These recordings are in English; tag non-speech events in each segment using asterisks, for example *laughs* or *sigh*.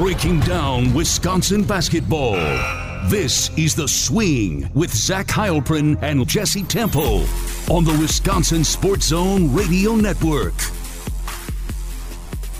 breaking down Wisconsin basketball. This is The Swing with Zach Heilprin and Jesse Temple on the Wisconsin Sports Zone Radio Network.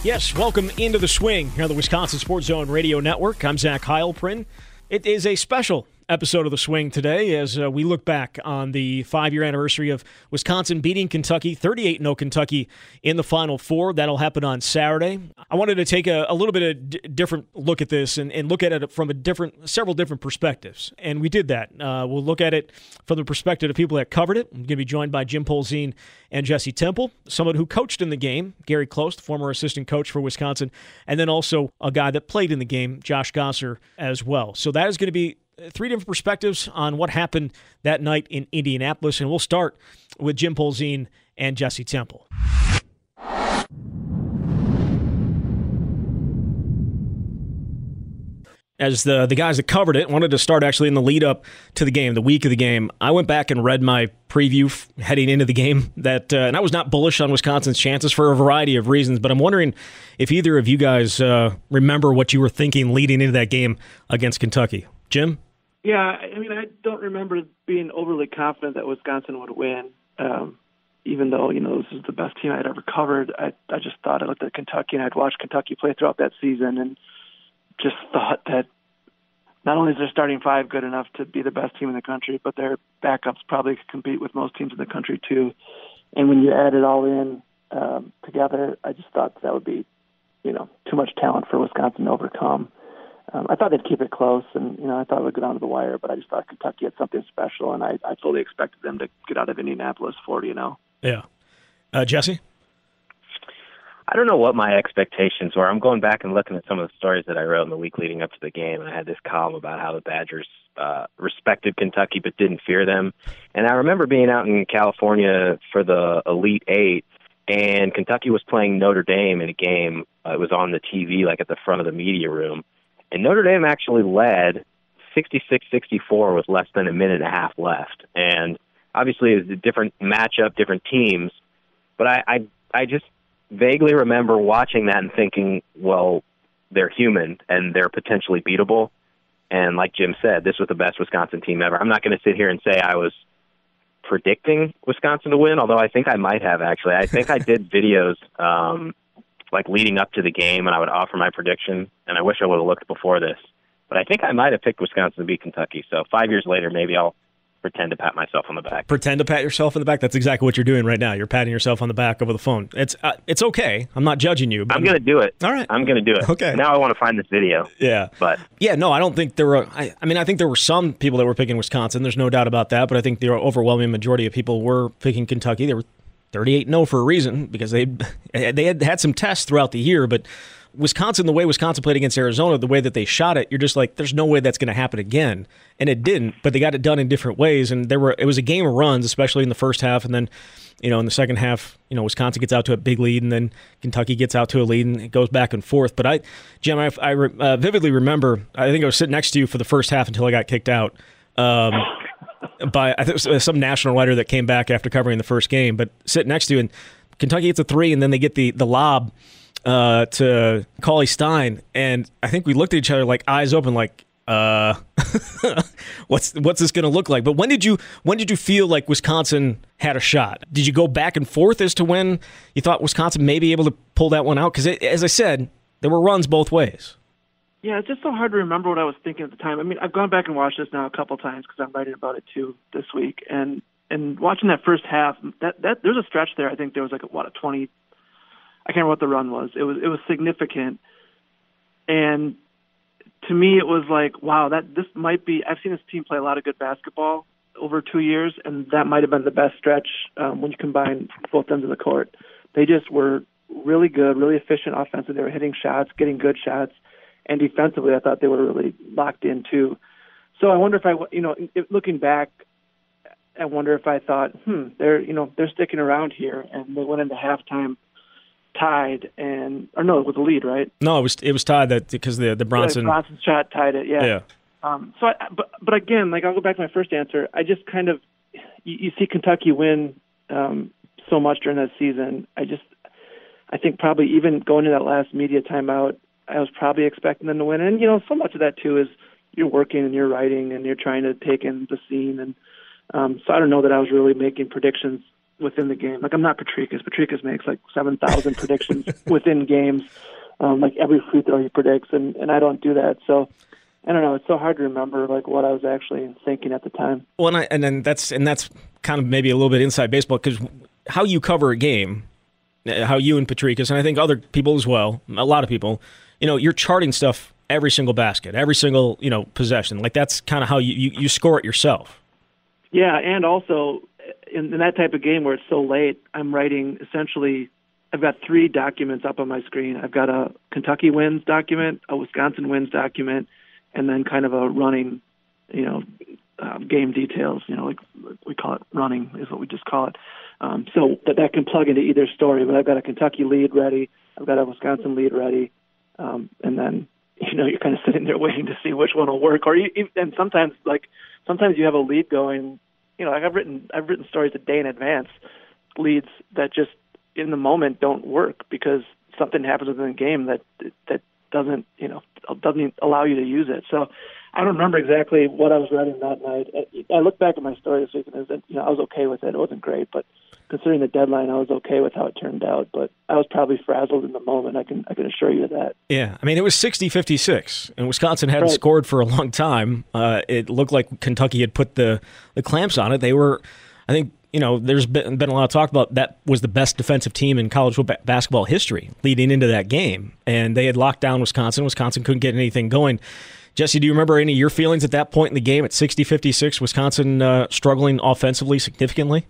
Yes, welcome into The Swing here on the Wisconsin Sports Zone Radio Network. I'm Zach Heilprin. It is a special episode of The Swing today as uh, we look back on the five year anniversary of Wisconsin beating Kentucky, 38 0 Kentucky in the Final Four. That'll happen on Saturday. I wanted to take a, a little bit of different look at this and, and, look at it from a different, several different perspectives. And we did that. Uh, we'll look at it from the perspective of people that covered it. I'm going to be joined by Jim Polzin and Jesse Temple, someone who coached in the game, Gary Close, the former assistant coach for Wisconsin, and then also a guy that played in the game, Josh Gasser, as well. So that is going to be three different perspectives on what happened that night in Indianapolis. And we'll start with Jim Polzin and Jesse Temple. as the the guys that covered it wanted to start actually in the lead up to the game, the week of the game. I went back and read my preview f- heading into the game *laughs* that, uh, and I was not bullish on Wisconsin's chances for a variety of reasons. But I'm wondering if either of you guys uh, remember what you were thinking leading into that game against Kentucky, Jim. Yeah, I mean, I don't remember being overly confident that Wisconsin would win. Um, even though you know this is the best team I'd ever covered, I I just thought I looked at Kentucky and I'd watched Kentucky play throughout that season and just thought that not only is their starting five good enough to be the best team in the country, but their backups probably could compete with most teams in the country too. And when you add it all in um, together, I just thought that would be, you know, too much talent for Wisconsin to overcome um, I thought they'd keep it close, and you know I thought it would go down to the wire. But I just thought Kentucky had something special, and I, I fully expected them to get out of Indianapolis 40 you know. Yeah, uh, Jesse. I don't know what my expectations were. I'm going back and looking at some of the stories that I wrote in the week leading up to the game, and I had this column about how the Badgers uh, respected Kentucky but didn't fear them. And I remember being out in California for the Elite Eight, and Kentucky was playing Notre Dame in a game. Uh, it was on the TV, like at the front of the media room and Notre Dame actually led 66-64 with less than a minute and a half left. And obviously, it's a different matchup, different teams. But I, I, I just vaguely remember watching that and thinking, well, they're human and they're potentially beatable. And like Jim said, this was the best Wisconsin team ever. I'm not going to sit here and say I was predicting Wisconsin to win, although I think I might have actually. I think I did *laughs* videos um, like leading up to the game, and I would offer my prediction. And I wish I would have looked before this, but I think I might have picked Wisconsin to beat Kentucky. So five years later, maybe I'll pretend to pat myself on the back. Pretend to pat yourself on the back. That's exactly what you're doing right now. You're patting yourself on the back over the phone. It's uh, it's okay. I'm not judging you. I'm going to do it. All right. I'm going to do it. Okay. Now I want to find this video. Yeah. But yeah, no, I don't think there were. I, I mean, I think there were some people that were picking Wisconsin. There's no doubt about that. But I think the overwhelming majority of people were picking Kentucky. There were 38 0 for a reason because they *laughs* they had had some tests throughout the year, but Wisconsin, the way Wisconsin played against Arizona, the way that they shot it, you're just like, there's no way that's going to happen again, and it didn't. But they got it done in different ways, and there were it was a game of runs, especially in the first half, and then you know in the second half, you know Wisconsin gets out to a big lead, and then Kentucky gets out to a lead, and it goes back and forth. But I, Jim, I, I uh, vividly remember, I think I was sitting next to you for the first half until I got kicked out. Um, by I think some national writer that came back after covering the first game, but sit next to you and Kentucky gets a three, and then they get the the lob uh, to Cauley Stein, and I think we looked at each other like eyes open, like, uh, *laughs* what's what's this going to look like? But when did you when did you feel like Wisconsin had a shot? Did you go back and forth as to when you thought Wisconsin may be able to pull that one out? Because as I said, there were runs both ways. Yeah, it's just so hard to remember what I was thinking at the time. I mean, I've gone back and watched this now a couple times because I'm writing about it too this week, and and watching that first half, that that there's a stretch there. I think there was like what a 20. I can't remember what the run was. It was it was significant, and to me it was like wow that this might be. I've seen this team play a lot of good basketball over two years, and that might have been the best stretch um, when you combine both ends of the court. They just were really good, really efficient offensively. They were hitting shots, getting good shots and defensively, I thought they were really locked in too. So I wonder if I, you know, if, looking back, I wonder if I thought, hmm, they're, you know, they're sticking around here, and they went into halftime tied, and or no, it was a lead, right? No, it was it was tied that because the the Bronson yeah, Bronson shot tied it, yeah. Yeah. Um, so, I, but but again, like I'll go back to my first answer. I just kind of you, you see Kentucky win um, so much during that season. I just I think probably even going to that last media timeout, I was probably expecting them to win. And you know, so much of that too is you're working and you're writing and you're trying to take in the scene. And um, so I don't know that I was really making predictions within the game. Like I'm not Potrykus. Potrykus makes like seven thousand *laughs* predictions within games, um, like every free throw he predicts, and and I don't do that. So. I don't know. It's so hard to remember like what I was actually thinking at the time. Well, and, I, and then that's and that's kind of maybe a little bit inside baseball because how you cover a game, uh, how you and Potrykus, and I think other people as well, a lot of people, you know, you're charting stuff every single basket, every single you know possession. Like that's kind of how you, you, you score it yourself. Yeah, and also in, in that type of game where it's so late, I'm writing essentially. I've got three documents up on my screen. I've got a Kentucky wins document, a Wisconsin wins document, and then kind of a running, you know, um, game details. You know, like we call it running is what we just call it. Um, so that that can plug into either story. But I've got a Kentucky lead ready. I've got a Wisconsin lead ready, um, and then *laughs* you know you're kind of sitting there waiting to see which one will work. Or you, and sometimes like sometimes you have a lead going. You know, like I've written I've written stories a day in advance, leads that just in the moment don't work because something happens within the game that that doesn't you know doesn't allow you to use it. So I don't remember exactly what I was writing that night. I look back at my story this week and you know I was okay with it. It wasn't great, but considering the deadline, I was okay with how it turned out. But I was probably frazzled in the moment. I can I can assure you of that. Yeah, I mean it was 60-56, and Wisconsin hadn't right. scored for a long time. Uh, it looked like Kentucky had put the the clamps on it. They were, I think. You know, there's been, been a lot of talk about that was the best defensive team in college basketball history leading into that game, and they had locked down Wisconsin. Wisconsin couldn't get anything going. Jesse, do you remember any of your feelings at that point in the game at 60 56, Wisconsin uh, struggling offensively significantly?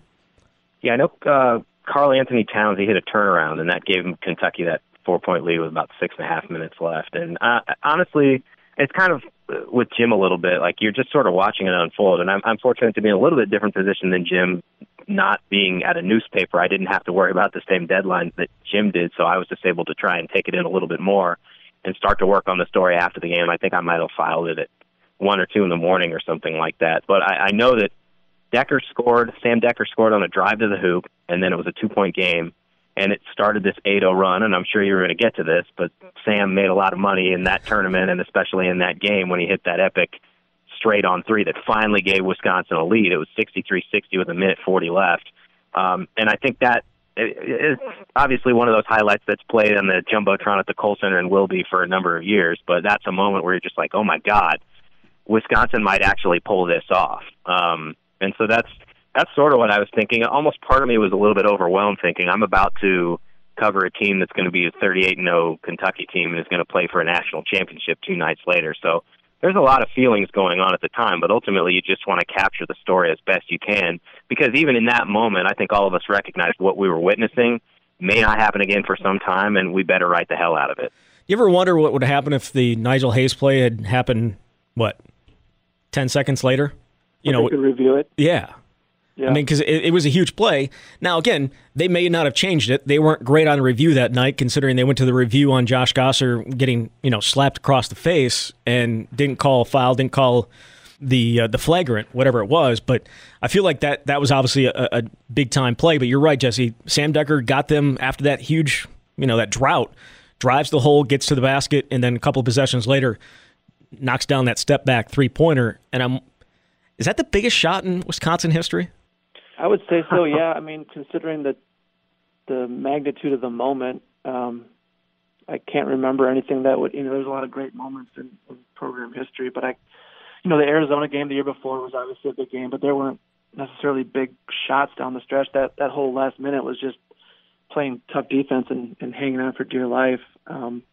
Yeah, I know uh, Karl-Anthony Towns, he hit a turnaround, and that gave him Kentucky that four point lead with about six and a half minutes left. And uh, honestly, it's kind of uh, with Jim a little bit like you're just sort of watching it unfold. And I'm, I'm fortunate to be in a little bit different position than Jim, not being at a newspaper. I didn't have to worry about the same deadlines that Jim did, so I was just able to try and take it in a little bit more and start to work on the story after the game. I think I might have filed it at one or two in the morning or something like that. But I, I know that Dekker scored, Sam Dekker scored on a drive to the hoop, and then it was a two point game. And it started this 8 0 run, and I'm sure you were going to get to this, but Sam made a lot of money in that tournament, and especially in that game when he hit that epic straight on three that finally gave Wisconsin a lead. It was 63 60 with a minute 40 left. Um, and I think that it's obviously one of those highlights that's played on the jumbotron at the Kohl Center and will be for a number of years. But that's a moment where you're just like, oh my god, Wisconsin might actually pull this off. Um, and so that's that's sort of what I was thinking. Almost part of me was a little bit overwhelmed, thinking I'm about to cover a team that's going to be a 38 0 Kentucky team and is going to play for a national championship two nights later. So there's a lot of feelings going on at the time, but ultimately you just want to capture the story as best you can because even in that moment, I think all of us recognized what we were witnessing may not happen again for some time, and we better write the hell out of it. You ever wonder what would happen if the Nigel Hayes play had happened? What, ten seconds later? You know, review it. Yeah, yeah. I mean, because it, it, was a huge play. Now, again, they may not have changed it. They weren't great on review that night, considering they went to the review on Josh Gasser getting you know slapped across the face and didn't call a foul, didn't call the uh, the flagrant, whatever it was. But I feel like that that was obviously a, a big time play. But you're right, Jesse. Sam Dekker got them after that huge, you know, that drought. Drives the hole, gets to the basket, and then a couple of possessions later, knocks down that step back three pointer. And I'm, is that the biggest shot in Wisconsin history? I would say so. *laughs* Yeah. I mean, considering the the magnitude of the moment, um, I can't remember anything that would. You know, there's a lot of great moments in, in program history, but I, you know, the Arizona game the year before was obviously a big game, but there weren't necessarily big shots down the stretch. That that whole last minute was just playing tough defense and, and hanging on for dear life. Um,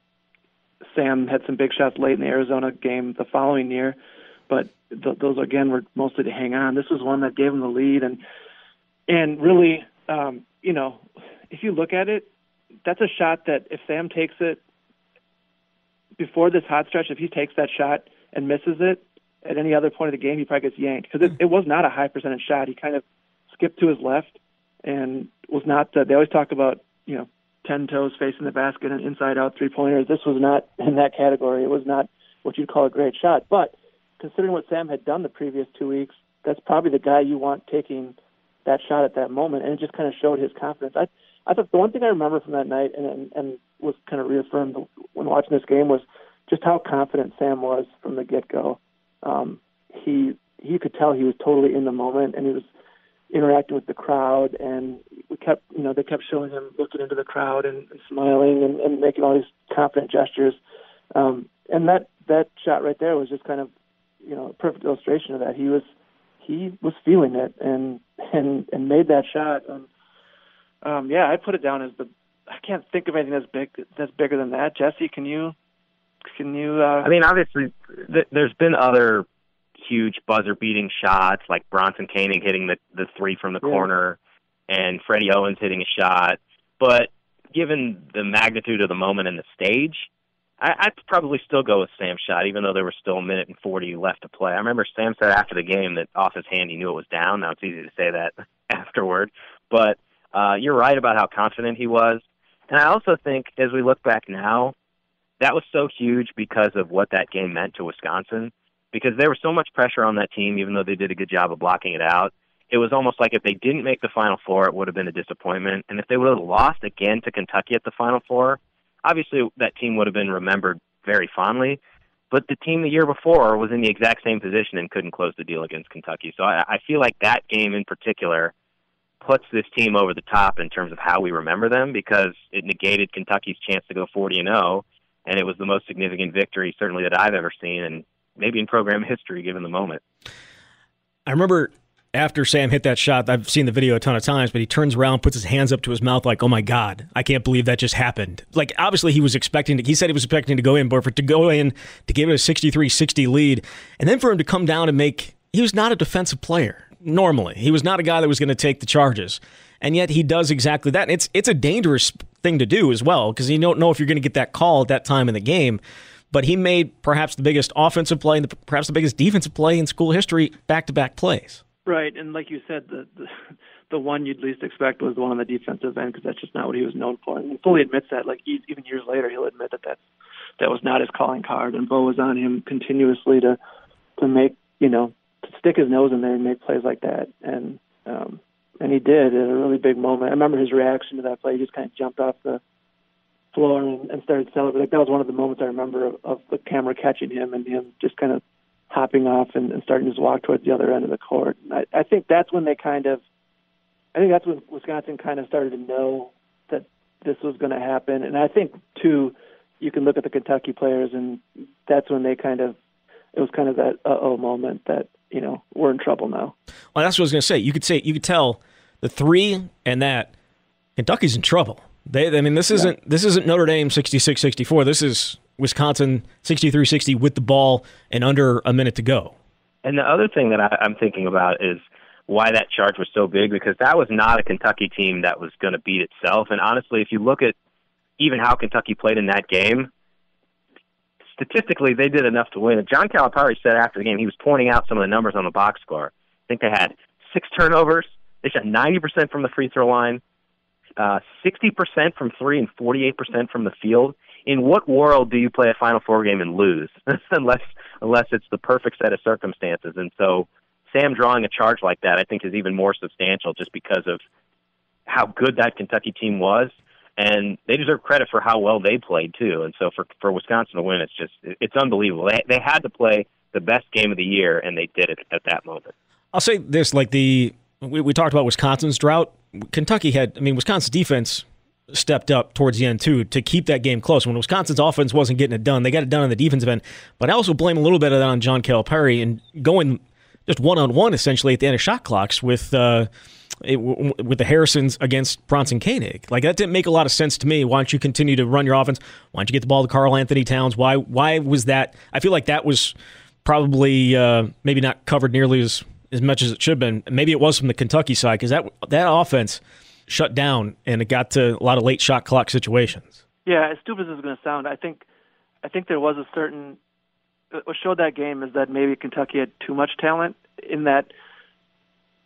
Sam had some big shots late in the Arizona game the following year, but th- those again were mostly to hang on. This was one that gave him the lead, and and really, um, you know, if you look at it, that's a shot that if Sam takes it before this hot stretch, if he takes that shot and misses it at any other point of the game, he probably gets yanked because it, it was not a high percentage shot. He kind of skipped to his left and was not. Uh, they always talk about you know ten toes facing the basket and inside out three pointers. This was not in that category. It was not what you'd call a great shot. But considering what Sam had done the previous two weeks, that's probably the guy you want taking that shot at that moment, and it just kind of showed his confidence. I I thought the one thing I remember from that night and and, and was kind of reaffirmed when watching this game was just how confident Sam was from the get go. Um, he you could tell he was totally in the moment and he was interacting with the crowd and we kept you know they kept showing him looking into the crowd and, and smiling and, and making all these confident gestures um and that that shot right there was just kind of you know a perfect illustration of that he was he was feeling it and and and made that shot and um yeah i put it down as the i can't think of anything that's big that's bigger than that jesse can you can you uh I mean, obviously, th- there's been other huge buzzer beating shots like Bronson Koenig hitting the the three from the Yeah. corner and Freddie Owens hitting a shot. But given the magnitude of the moment and the stage, I, I'd probably still go with Sam's shot, even though there was still a minute and 40 left to play. I remember Sam said after the game that off his hand he knew it was down. Now it's easy to say that *laughs* afterward. But uh, you're right about how confident he was. And I also think as we look back now, that was so huge because of what that game meant to Wisconsin. Because there was so much pressure on that team, even though they did a good job of blocking it out. It was almost like if they didn't make the Final Four, it would have been a disappointment. And if they would have lost again to Kentucky at the Final Four, obviously that team would have been remembered very fondly. But the team the year before was in the exact same position and couldn't close the deal against Kentucky. So I, I feel like that game in particular puts this team over the top in terms of how we remember them because it negated Kentucky's chance to go 40 and 0, and it was the most significant victory certainly that I've ever seen, and maybe in program *laughs* history given the moment. I remember after Sam hit that shot, I've seen the video a ton of times, but he turns around, puts his hands up to his mouth, like, "Oh my god, I can't believe that just happened." Like, obviously, he was expecting. To, he said he was expecting to go in, but for to go in to give it a 63-60 lead, and then for him to come down and make, he was not a defensive player normally. He was not a guy that was going to take the charges, and yet he does exactly that. And it's it's a dangerous thing to do as well because you don't know if you're going to get that call at that time in the game. But he made perhaps the biggest offensive play and the, perhaps the biggest defensive play in school history, back to back plays. Right, and like you said, the, the *laughs* the one you'd least expect was the one on the defensive end because that's just not what he was known for. And he fully admits that. Like e- even years later, he'll admit that that's that was not his calling card. And Bo was on him continuously to to make you know to stick his nose in there and make plays like that. And um, and he did at a really big moment. I remember his reaction to that play. He just kind of jumped off the floor and, and started celebrating. Like that was one of the moments I remember of, of the camera catching him and him just kind of hopping off and, and starting his walk towards the other end of the court. And I, I think that's when they kind of, I think that's when Wisconsin kind of started to know that this was going to happen. And I think too, you can look at the Kentucky players, and that's when they kind of, it was kind of that uh oh moment that you know we're in trouble now. Well, that's what I was going to say. You could say you could tell the three and that Kentucky's in trouble. They, I mean, this isn't this isn't Notre Dame 66-64. This is Wisconsin 63-60 with the ball and under a minute to go. And the other thing that I, I'm thinking about is why that charge was so big because that was not a Kentucky team that was going to beat itself. And honestly, if you look at even how Kentucky played in that game, statistically they did enough to win. And John Calipari said after the game he was pointing out some of the numbers on the box score. I think they had six turnovers. They shot 90% from the free throw line, uh, 60% from three, and 48% from the field. In what world do you play a Final Four game and lose *laughs* unless unless it's the perfect set of circumstances? And so Sam drawing a charge like that, I think, is even more substantial just because of how good that Kentucky team was, and they deserve credit for how well they played too. And so for for Wisconsin to win, it's just it's unbelievable. They they had to play the best game of the year, and they did it at that moment. I'll say this: like the we, we talked about Wisconsin's drought. Kentucky had, I mean, Wisconsin's defense stepped up towards the end too to keep that game close. When Wisconsin's offense wasn't getting it done, they got it done on the defensive end. But I also blame a little bit of that on John Calipari and going just one on one essentially at the end of shot clocks with. Uh, it, with the Harrisons against Bronson Koenig. Like that didn't make a lot of sense to me. Why don't you continue to run your offense? Why don't you get the ball to Karl Anthony Towns? Why why was that? I feel like that was probably uh, maybe not covered nearly as as much as it should have been. Maybe it was from the Kentucky side because that that offense shut down and it got to a lot of late shot clock situations. Yeah, as stupid as it's going to sound, I think I think there was a certain what showed that game is that maybe Kentucky had too much talent in that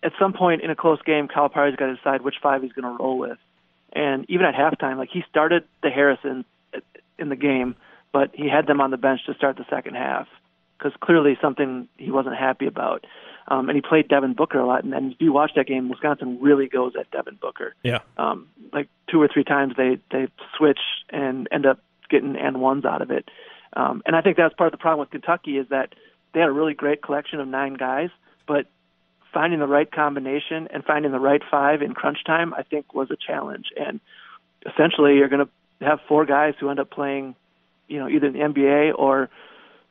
at some point in a close game, Calipari's got to decide which five he's going to roll with. And even at halftime, like he started the Harrison in the game, but he had them on the bench to start the second half because clearly something he wasn't happy about. Um, and he played Devin Booker a lot. And then if you watch that game, Wisconsin really goes at Devin Booker. Yeah. Um, like two or three times they they switch and end up getting and ones out of it. Um, and I think that's part of the problem with Kentucky is that they had a really great collection of nine guys, but finding the right combination and finding the right five in crunch time, I think, was a challenge. And essentially, you're going to have four guys who end up playing, you know, either in the NBA or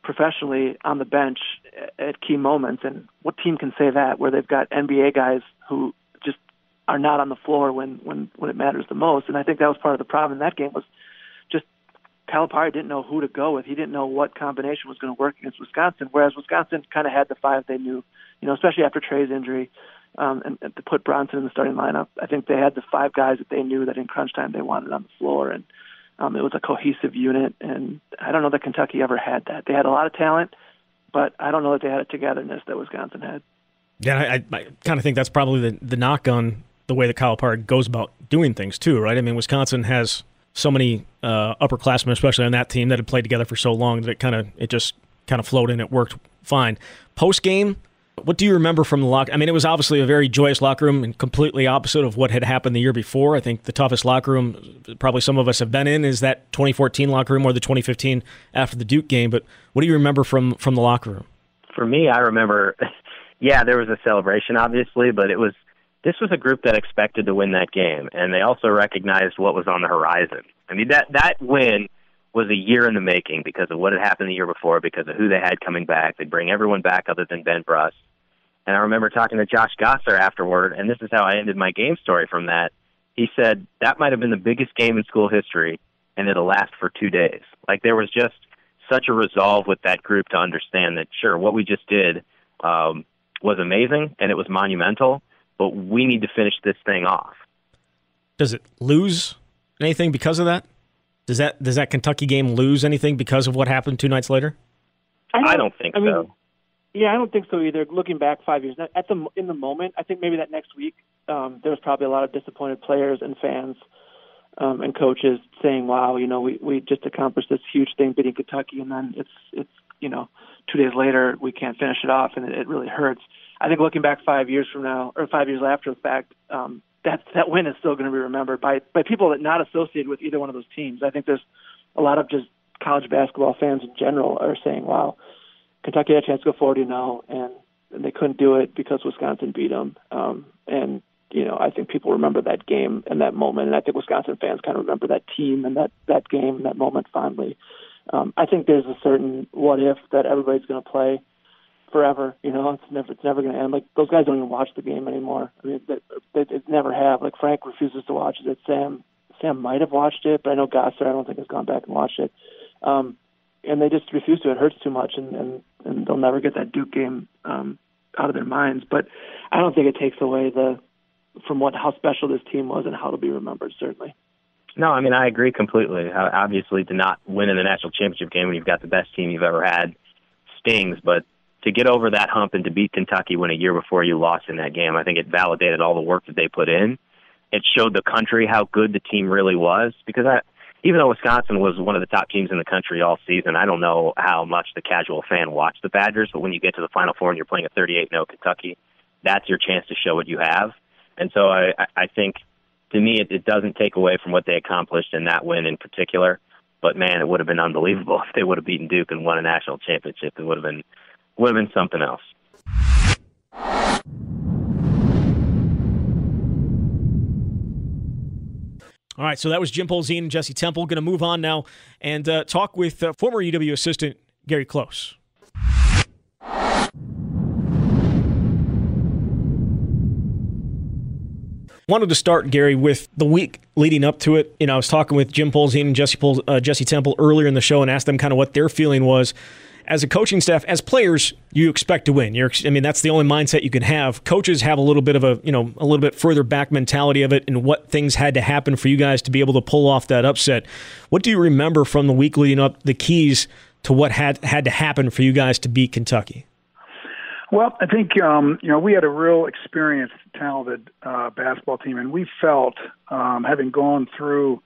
professionally on the bench at key moments. And what team can say that where they've got NBA guys who just are not on the floor when when when it matters the most? And I think that was part of the problem in that game was just Calipari didn't know who to go with. He didn't know what combination was going to work against Wisconsin. Whereas Wisconsin kind of had the five they knew, you know, especially after Trae's injury. Um, and, and to put Bronson in the starting lineup, I think they had the five guys that they knew that in crunch time they wanted on the floor, and um, it was a cohesive unit, and I don't know that Kentucky ever had that. They had a lot of talent, but I don't know that they had a togetherness that Wisconsin had. Yeah, I, I kind of think that's probably the, the knock on the way that Kyle Calipari goes about doing things too, right? I mean, Wisconsin has so many uh, upperclassmen, especially on that team, that had played together for so long that it kind of it just kind of flowed and it worked fine. Post game, what do you remember from the locker? I mean, it was obviously a very joyous locker room and completely opposite of what had happened the year before. I think the toughest locker room probably some of us have been in is that 2014 locker room or the 2015 after the Duke game. But what do you remember from from the locker room? For me, I remember, *laughs* yeah, there was a celebration, obviously, but it was this was a group that expected to win that game, and they also recognized what was on the horizon. I mean, that that win was a year in the making because of what had happened the year before, because of who they had coming back. They'd bring everyone back other than Ben Brust. And I remember talking to Josh Gasser afterward, and this is how I ended my game story from that. He said that might have been the biggest game in school history, and it'll last for two days. Like there was just such a resolve with that group to understand that sure, what we just did um, was amazing and it was monumental, but we need to finish this thing off. Does it lose anything because of that? Does that does that Kentucky game lose anything because of what happened two nights later? I don't, I don't think I mean, so. Yeah, I don't think so either. Looking back five years, at the in the moment, I think maybe that next week um, there was probably a lot of disappointed players and fans um, and coaches saying, "Wow, you know, we we just accomplished this huge thing beating Kentucky, and then it's it's you know two days later we can't finish it off, and it, it really hurts." I think looking back five years from now, or five years after the fact, um, that that win is still going to be remembered by by people that not associated with either one of those teams. I think there's a lot of just college basketball fans in general are saying, "Wow." Kentucky had a chance to go 40 now, and, and they couldn't do it because Wisconsin beat them. Um, and you know, I think people remember that game and that moment, and I think Wisconsin fans kind of remember that team and that that game and that moment fondly. Um, I think there's a certain what if that everybody's going to play forever. You know, it's never it's never going to end. Like those guys don't even watch the game anymore. I mean, they, they, they never have. Like Frank refuses to watch it. Sam Sam might have watched it, but I know Gasser I don't think has gone back and watched it. Um, and they just refuse to. It hurts too much, and and, and they'll never get that Duke game um, out of their minds. But I don't think it takes away the from what how special this team was and how to be remembered. Certainly. No, I mean I agree completely. Obviously, to not win in the national championship game when you've got the best team you've ever had stings, but to get over that hump and to beat Kentucky when a year before you lost in that game, I think it validated all the work that they put in. It showed the country how good the team really was because I even though Wisconsin was one of the top teams in the country all season, I don't know how much the casual fan watched the Badgers, but when you get to the Final Four and you're playing a 38-0 Kentucky, that's your chance to show what you have. And so I, I think, to me, it, it doesn't take away from what they accomplished in that win in particular. But man, it would have been unbelievable *laughs* if they would have beaten Duke and won a national championship. It would have been have something else. All right, so that was Jim Polzin and Jesse Temple. Going to move on now and uh, talk with uh, former UW assistant Gary Close. Wanted to start, Gary, with the week leading up to it. You know, I was talking with Jim Polzin and Jesse, Pol- uh, Jesse Temple earlier in the show and asked them kind of what their feeling was as a coaching staff, as players, you expect to win. You're, I mean, that's the only mindset you can have. Coaches have a little bit of a, you know, a little bit further back mentality of it and what things had to happen for you guys to be able to pull off that upset. What do you remember from the week leading up, the keys to what had had to happen for you guys to beat Kentucky? Well, I think um, you know we had a real experienced, talented uh, basketball team, and we felt, um, having gone through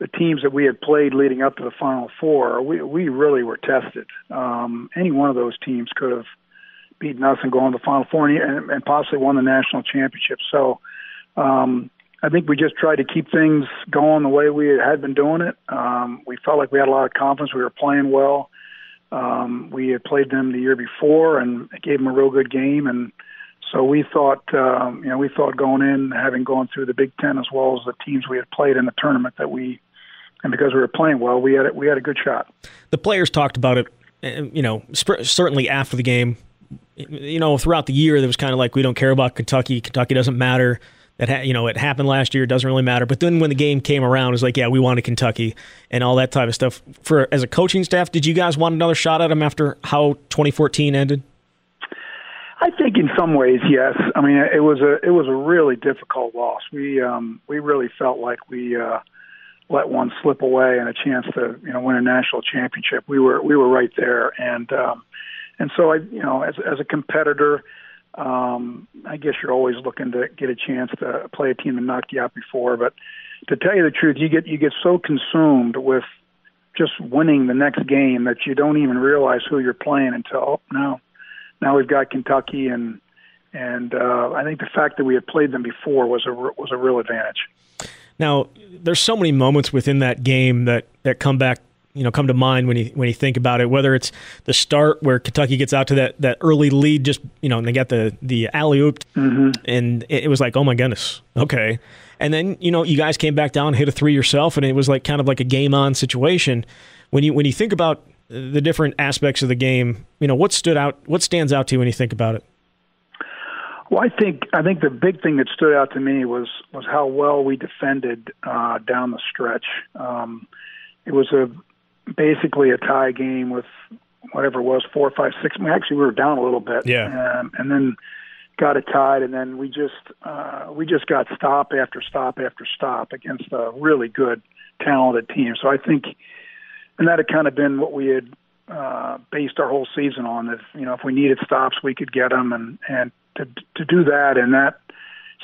the teams that we had played leading up to the Final Four, we we really were tested. Um, any one of those teams could have beaten us and going to the Final Four and, and possibly won the national championship. So um, I think we just tried to keep things going the way we had been doing it. Um, we felt like we had a lot of confidence. We were playing well. Um, we had played them the year before and gave them a real good game, and so we thought, um, you know, we thought going in, having gone through the Big Ten as well as the teams we had played in the tournament, that we, and because we were playing well, we had we had a good shot. The players talked about it, eh, you know, certainly after the game. You know, throughout the year, there was kind of like we don't care about Kentucky. Kentucky doesn't matter that ha- you know it happened last year. It doesn't really matter. But then when the game came around, it was like, yeah, we wanted Kentucky and all that type of stuff. For as a coaching staff, did you guys want another shot at them after how 2014 ended? I think in some ways, yes. I mean, it was a it was a really difficult loss. We um, we really felt like we uh, let one slip away and a chance to you know win a national championship. We were we were right there, and um, and so I you know as as a competitor, um, I guess you're always looking to get a chance to play a team that knocked you out before. But to tell you the truth, you get you get so consumed with just winning the next game that you don't even realize who you're playing until oh, now now we've got Kentucky and and uh, I think the fact that we had played them before was a was a real advantage. Now, there's so many moments within that game that that come back you know come to mind when you when you think about it. Whether it's the start where Kentucky gets out to that, that early lead, just you know, and they got the the alley oop, mm-hmm. and it, was like, oh my goodness, okay. And then you know, you guys came back down, hit a three yourself, and it was like kind of like a game on situation. When you when you think about the different aspects of the game, you know, what stood out, what stands out to you when you think about it? Well, I think I think the big thing that stood out to me was was how well we defended uh, down the stretch. Um, it was a basically a tie game with whatever it was four, five, six. I mean, actually, we were down a little bit. Yeah. Um, and then got it tied, and then we just uh, we just got stop after stop after stop against a really good, talented team. So I think, and that had kind of been what we had uh, based our whole season on. If you know, if we needed stops, we could get them, and and to to do that in that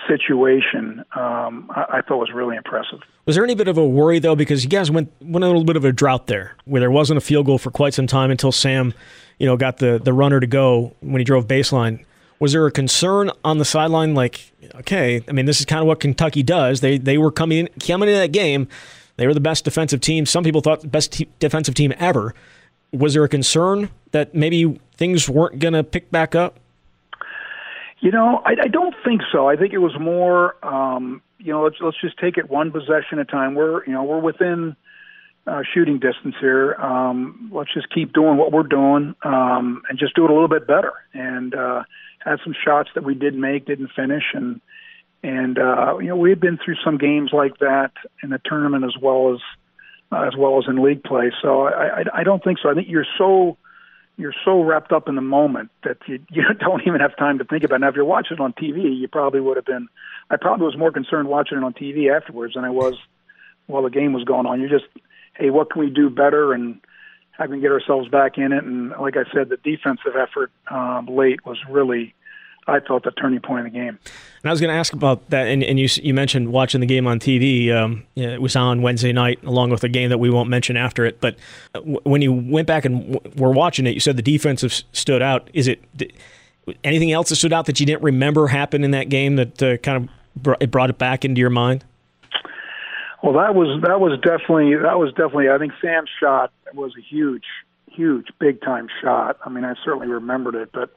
situation, um, I, I, thought was really impressive. Was there any bit of a worry though, because you guys went went a little bit of a drought there, where there wasn't a field goal for quite some time until Sam, you know, got the the runner to go when he drove baseline. Was there a concern on the sideline, like, okay, I mean, this is kind of what Kentucky does. They they were coming in, coming into that game, they were the best defensive team. Some people thought the best te- defensive team ever. Was there a concern that maybe things weren't going to pick back up? You know, I, I don't think so. I think it was more, um, you know, let's let's just take it one possession at a time. We're you know we're within uh, shooting distance here. Um, let's just keep doing what we're doing um, and just do it a little bit better. And uh, had some shots that we did make, didn't finish, and and uh, you know we had been through some games like that in the tournament as well as uh, as well as in league play. So I, I I don't think so. I think you're so you're so wrapped up in the moment that you, *laughs* you don't even have time to think about it. Now, if you're watching it on TV, you probably would have been. I probably was more concerned watching it on TV afterwards than I was while the game was going on. You're just, hey, what can we do better and how can we get ourselves back in it? And like I said, the defensive effort um, late was really I thought the turning point of the game. And I was going to ask about that, and, and you you mentioned watching the game on TV. Um, it was on Wednesday night, along with a game that we won't mention after it. But uh, when you went back and w- were watching it, you said the defensive stood out. Is it anything else that stood out that you didn't remember happened in that game that uh, kind of brought it, brought it back into your mind? Well, that was that was definitely that was definitely. I think Sam's shot was a huge, huge, big time shot. I mean, I certainly remembered it, but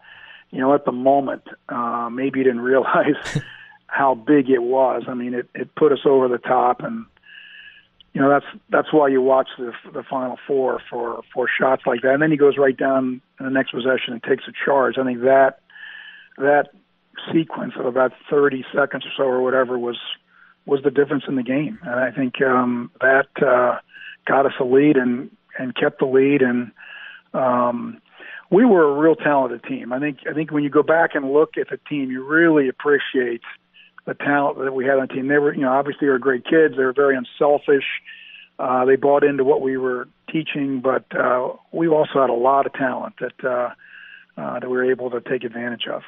you know, at the moment, uh, maybe you didn't realize *laughs* how big it was. I mean, it, it put us over the top, and you know that's that's why you watch the the final four for for shots like that. And then he goes right down in the next possession and takes a charge. I think that that sequence of about 30 seconds or so or whatever was was the difference in the game. And I think um, that uh, got us a lead and and kept the lead and um, we were a real talented team. I think I think when you go back and look at the team, you really appreciate the talent that we had on the team. They were, you know, obviously they were great kids. They were very unselfish. Uh, they bought into what we were teaching, but uh, we also had a lot of talent that uh, uh, that we were able to take advantage of.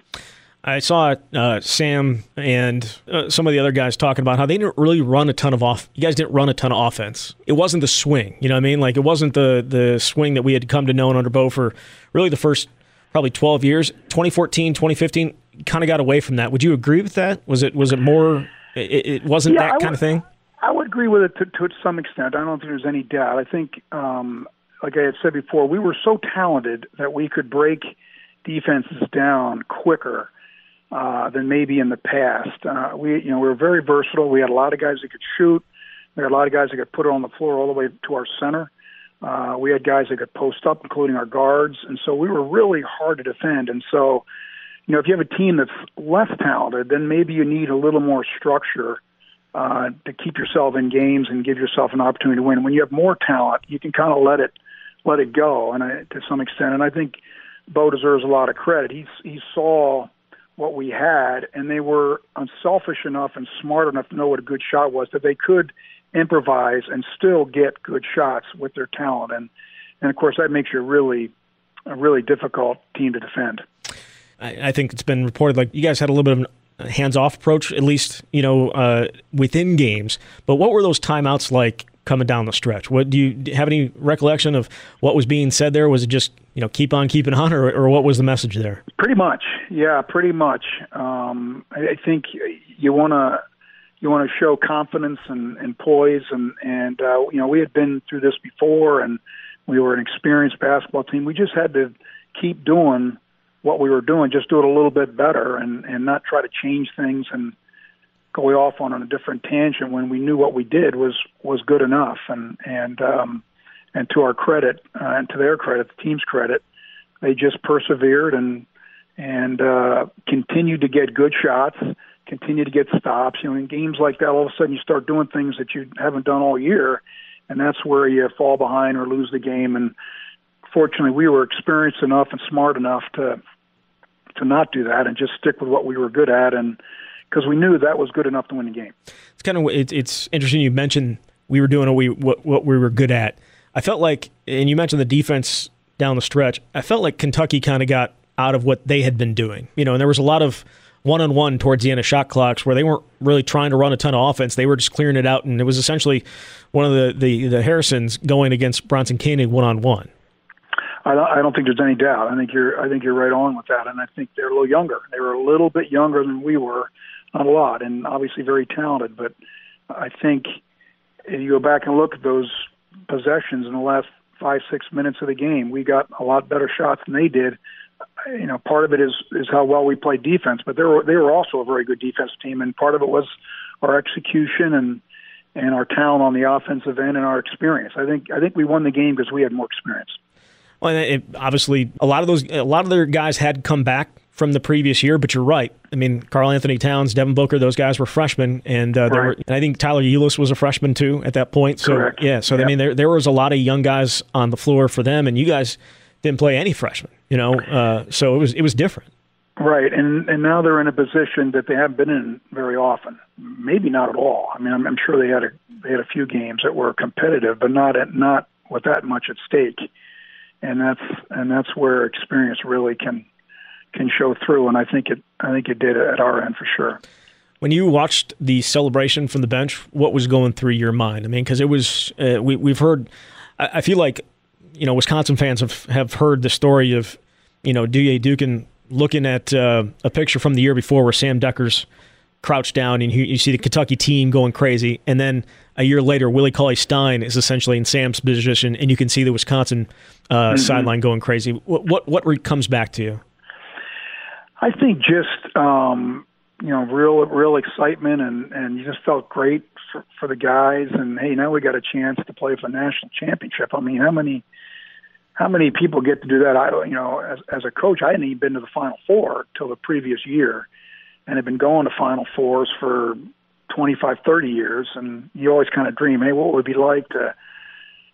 I saw uh, Sam and uh, some of the other guys talking about how they didn't really run a ton of off. You guys didn't run a ton of offense. It wasn't the swing, you know what I mean? Like it wasn't the the swing that we had come to know under Bo for really the first probably 12 years. 2014, 2015, kind of got away from that. Would you agree with that? Was it was it more? It, it wasn't Yeah, that kind of thing. I would agree with it to, to some extent. I don't think there's any doubt. I think, um, like I had said before, we were so talented that we could break defenses down quicker uh, than maybe in the past. Uh, we, you know, we were very versatile. We had a lot of guys that could shoot. We had a lot of guys that could put it on the floor all the way to our center. Uh, we had guys that could post up, including our guards, and so we were really hard to defend. And so, you know, if you have a team that's less talented, then maybe you need a little more structure uh, to keep yourself in games and give yourself an opportunity to win. When you have more talent, you can kind of let it let it go, and I, to some extent. And I think Bo deserves a lot of credit. He he saw what we had, and they were unselfish enough and smart enough to know what a good shot was that they could improvise and still get good shots with their talent. And and of course, that makes you a really a really difficult team to defend. I, I think it's been reported like you guys had a little bit of a hands-off approach, at least you know uh, within games. But what were those timeouts like coming down the stretch? What do you have any recollection of what was being said there? Was it just you know keep on keeping on, or, or what was the message there? Pretty much, yeah, pretty much. Um, I, I think you want to you want to show confidence and, and poise, and and uh, you know we had been through this before, and we were an experienced basketball team. We just had to keep doing what we were doing, just do it a little bit better, and and not try to change things and go off on a different tangent when we knew what we did was was good enough, and and um, and to our credit uh, and to their credit, the team's credit, they just persevered and and uh, continued to get good shots, continued to get stops. You know, in games like that, all of a sudden you start doing things that you haven't done all year, and that's where you fall behind or lose the game. And fortunately, we were experienced enough and smart enough to to not do that and just stick with what we were good at, and because we knew that was good enough to win the game. It's kind of it, it's interesting. You mentioned we were doing what we what, what we were good at. I felt like, and you mentioned the defense down the stretch. I felt like Kentucky kind of got out of what they had been doing. You know, and there was a lot of one on one towards the end of shot clocks where they weren't really trying to run a ton of offense. They were just clearing it out, and it was essentially one of the the, the Harrisons going against Bronson Koenig one on one. I don't, I don't think there's any doubt. I think you're I think you're right on with that, and I think they're a little younger. They were a little bit younger than we were, not a lot, and obviously very talented. But I think if you go back and look at those possessions in the last five six minutes of the game, we got a lot better shots than they did. You know, part of it is is how well we played defense, but they were they were also a very good defense team, and part of it was our execution and and our talent on the offensive end and our experience. I think I think we won the game because we had more experience. Well, and it, obviously, a lot of those, a lot of their guys had come back from the previous year. But you're right. I mean, Karl Anthony Towns, Devin Booker, those guys were freshmen, and uh, there Right. were, and I think Tyler Ulis was a freshman too at that point. So Correct. yeah, so I mean, there there was a lot of young guys on the floor for them, and you guys didn't play any freshmen. You know, uh, so it was it was different. Right, and and now they're in a position that they haven't been in very often. Maybe not at all. I mean, I'm, I'm sure they had a they had a few games that were competitive, but not at not with that much at stake. And that's and that's where experience really can can show through. And I think it I think it did at our end for sure. When you watched the celebration from the bench, what was going through your mind? I mean, because it was uh, we we've heard. I, I feel like you know Wisconsin fans have have heard the story of you know Duje Dukan looking at uh, a picture from the year before where Sam Dekker's crouched down and you, you see the Kentucky team going crazy, and then a year later Willie Cauley Stein is essentially in Sam's position, and you can see the Wisconsin uh, sideline going crazy. What what what re- comes back to you? I think just um, you know real real excitement and and you just felt great for, for the guys and hey now we got a chance to play for a national championship. I mean how many how many people get to do that? I don't you know as as a coach I hadn't even been to the Final Four till the previous year and had been going to Final Fours for 25 30 years and you always kind of dream hey what would it be like to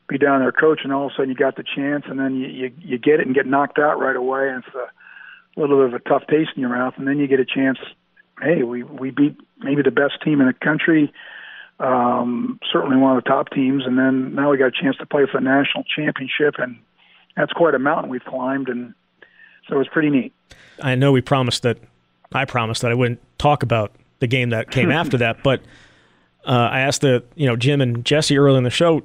be down there coaching and all of a sudden you got the chance and then you you, you get it and get knocked out right away and it's a little bit of a tough taste in your mouth, and then you get a chance. Hey, we we beat maybe the best team in the country, um, certainly one of the top teams, and then now we got a chance to play for the national championship, and that's quite a mountain we've climbed, and so it was pretty neat. I know we promised that I promised that I wouldn't talk about the game that came *laughs* after that, but uh, I asked the you know Jim and Jesse early in the show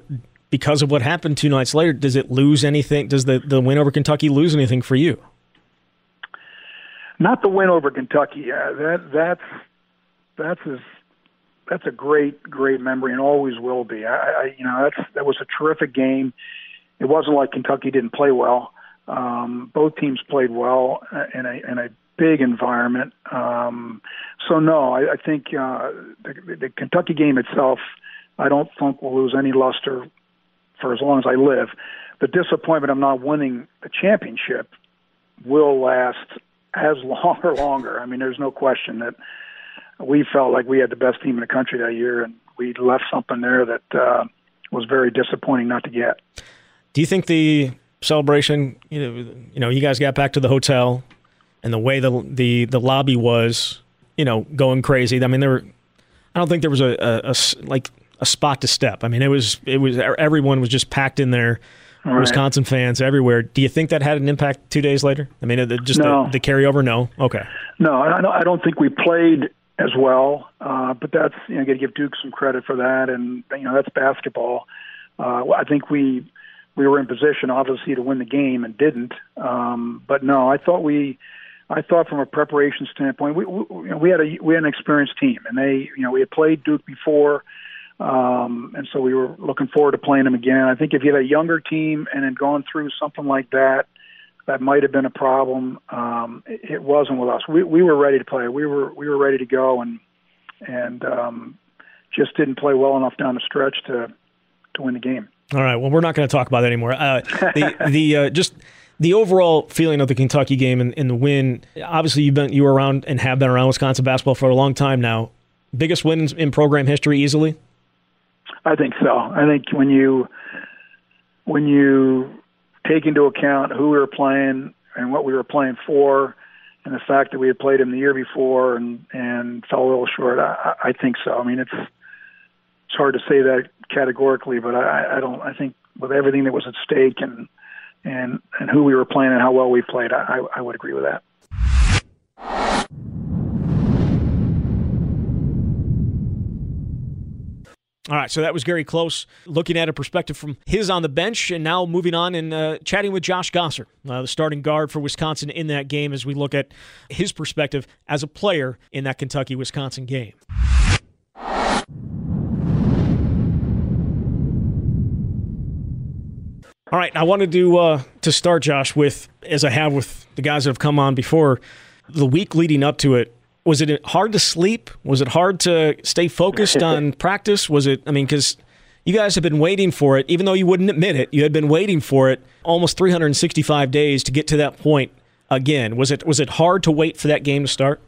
because of what happened two nights later. Does it lose anything? Does the the win over Kentucky lose anything for you? not the win over Kentucky. Uh, that that's that's as that's a great great memory and always will be. I, I you know that's that was a terrific game. It wasn't like Kentucky didn't play well. Um, both teams played well in a in a big environment. Um, so no, I, I think uh, the, the Kentucky game itself, I don't think will lose any luster for as long as I live. The disappointment of not winning the championship will last as *laughs* long or longer. I mean, there's no question that we felt like we had the best team in the country that year, and we left something there that uh, was very disappointing not to get. Do you think the celebration, you know, you know, you guys got back to the hotel, and the way the the the lobby was, you know, going crazy. I mean, there were, I don't think there was a, a, a like a spot to step. I mean, it was it was everyone was just packed in there. Right. Wisconsin fans everywhere. Do you think that had an impact two days later? I mean, just no. the, the carryover? No. Okay. No, I don't, I don't think we played as well. Uh, but that's you know, got to give Duke some credit for that, and you know that's basketball. Uh, I think we we were in position, obviously, to win the game and didn't. Um, but no, I thought we, I thought from a preparation standpoint, we we, we had a we had an experienced team, and they you know we had played Duke before. Um, and so we were looking forward to playing them again. I think if you had a younger team and had gone through something like that, that might have been a problem. Um, it, it wasn't with us. We we were ready to play. We were we were ready to go, and and um, just didn't play well enough down the stretch to to win the game. All right. Well, we're not going to talk about that anymore. Uh, the *laughs* the uh, just the overall feeling of the Kentucky game and, and, the win. Obviously, you've been you were around and have been around Wisconsin basketball for a long time now. Biggest wins in program history, easily. I think so. I think when you when you take into account who we were playing and what we were playing for, and the fact that we had played him the year before and and fell a little short. I, I think so. I mean, it's it's hard to say that categorically, but I, I don't. I think with everything that was at stake and and and who we were playing and how well we played, I, I would agree with that. All right, so that was Gary Close looking at a perspective from his on the bench, and now moving on and uh, chatting with Josh Gasser, uh, the starting guard for Wisconsin in that game, as we look at his perspective as a player in that Kentucky Wisconsin game. All right, I wanted to uh, to start, Josh, with as I have with the guys that have come on before, the week leading up to it was it hard to sleep? Was it hard to stay focused *laughs* on practice? Was it? I mean, because you guys have been waiting for it, even though you wouldn't admit it. You had been waiting for it almost 365 days to get to that point again. Was it? Was it hard to wait for that game to start?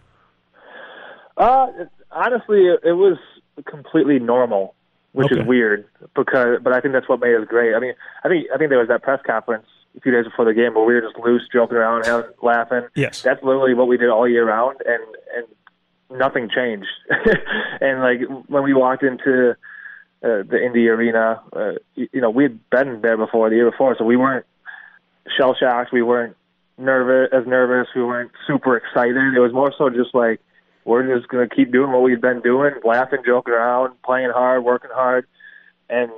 Uh, honestly, it was completely normal, which okay. is weird because. But I think that's what made it great. I mean, I think I think there was that press conference a few days before the game where we were just loose, joking around, having, laughing. Yes, that's literally what we did all year round, and and nothing changed. *laughs* and like when we walked into uh, the Indy Arena, uh, you, you know, we had been there before the year before, so we weren't shell shocked. We weren't nervous as nervous. We weren't super excited. It was more so just like we're just gonna keep doing what we've been doing, laughing, joking around, playing hard, working hard, and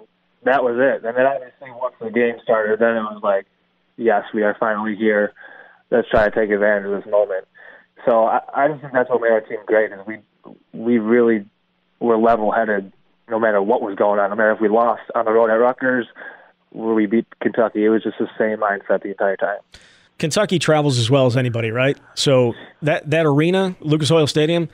that was it. And then obviously once the game started, then it was like yes, we are finally here. Let's try to take advantage of this moment. So I, I just think that's what made our team great. Is we we really were level headed no matter what was going on. No matter if we lost on the road at Rutgers, where we beat Kentucky, it was just the same mindset the entire time. Kentucky travels as well as anybody, right? So that that arena, Lucas Oil Stadium,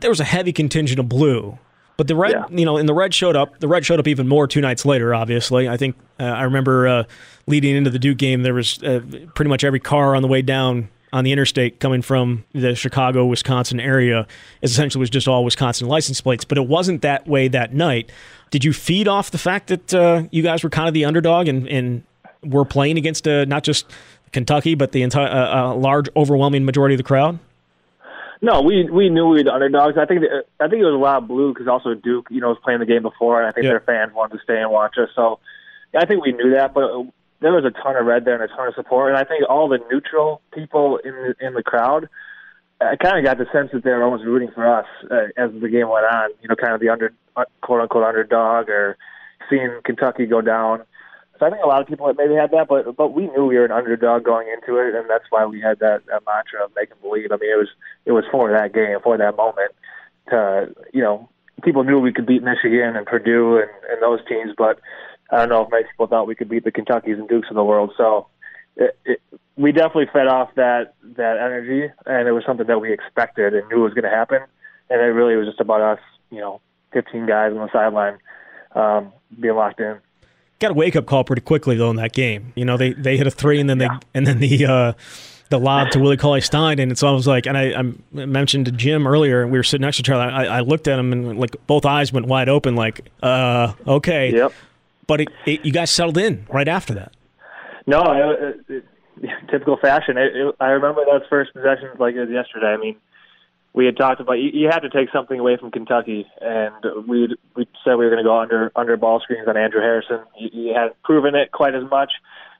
there was a heavy contingent of blue. But the red, yeah. you know, and the red showed up. The red showed up even more two nights later. Obviously, I think uh, I remember uh, leading into the Duke game. There was uh, pretty much every car on the way down on the interstate coming from the Chicago, Wisconsin area. Essentially, was just all Wisconsin license plates. But it wasn't that way that night. Did you feed off the fact that uh, you guys were kind of the underdog and, and were playing against uh, not just Kentucky, but the entire uh, large, overwhelming majority of the crowd? No, we we knew we were the underdogs. I think that, I think it was a lot of blue because also Duke, you know, was playing the game before, and I think their fans wanted to stay and watch us. So yeah, I think we knew that, but there was a ton of red there and a ton of support, and I think all the neutral people in the, in the crowd, I kind of got the sense that they were almost rooting for us uh, as the game went on. You know, kind of the under quote unquote underdog or seeing Kentucky go down. I think a lot of people maybe had that, but but we knew we were an underdog going into it, and that's why we had that, that mantra of them believe. I mean, it was it was for that game, for that moment. To you know, people knew we could beat Michigan and Purdue and, and those teams, but I don't know if many people thought we could beat the Kentuckys and Dukes of the world. So it, it, we definitely fed off that that energy, and it was something that we expected and knew was going to happen. And it really was just about us, you know, 15 guys on the sideline um, being locked in. Got a wake up call pretty quickly though in that game. You know, they they hit a three and then they and then the. Uh, the lob to Willie Cauley Stein, and it's almost like, and I, I, mentioned to Jim earlier, and we were sitting next to each other. I, I, looked at him, and like both eyes went wide open, like, uh, okay. Yep. But it, it, you guys settled in right after that. No, it, *laughs* typical fashion. I remember those first possessions like it was yesterday. I mean, we had talked about you, you had to take something away from Kentucky, and we we said we were going to go under under ball screens on Andrew Harrison. He, he hadn't proven it quite as much.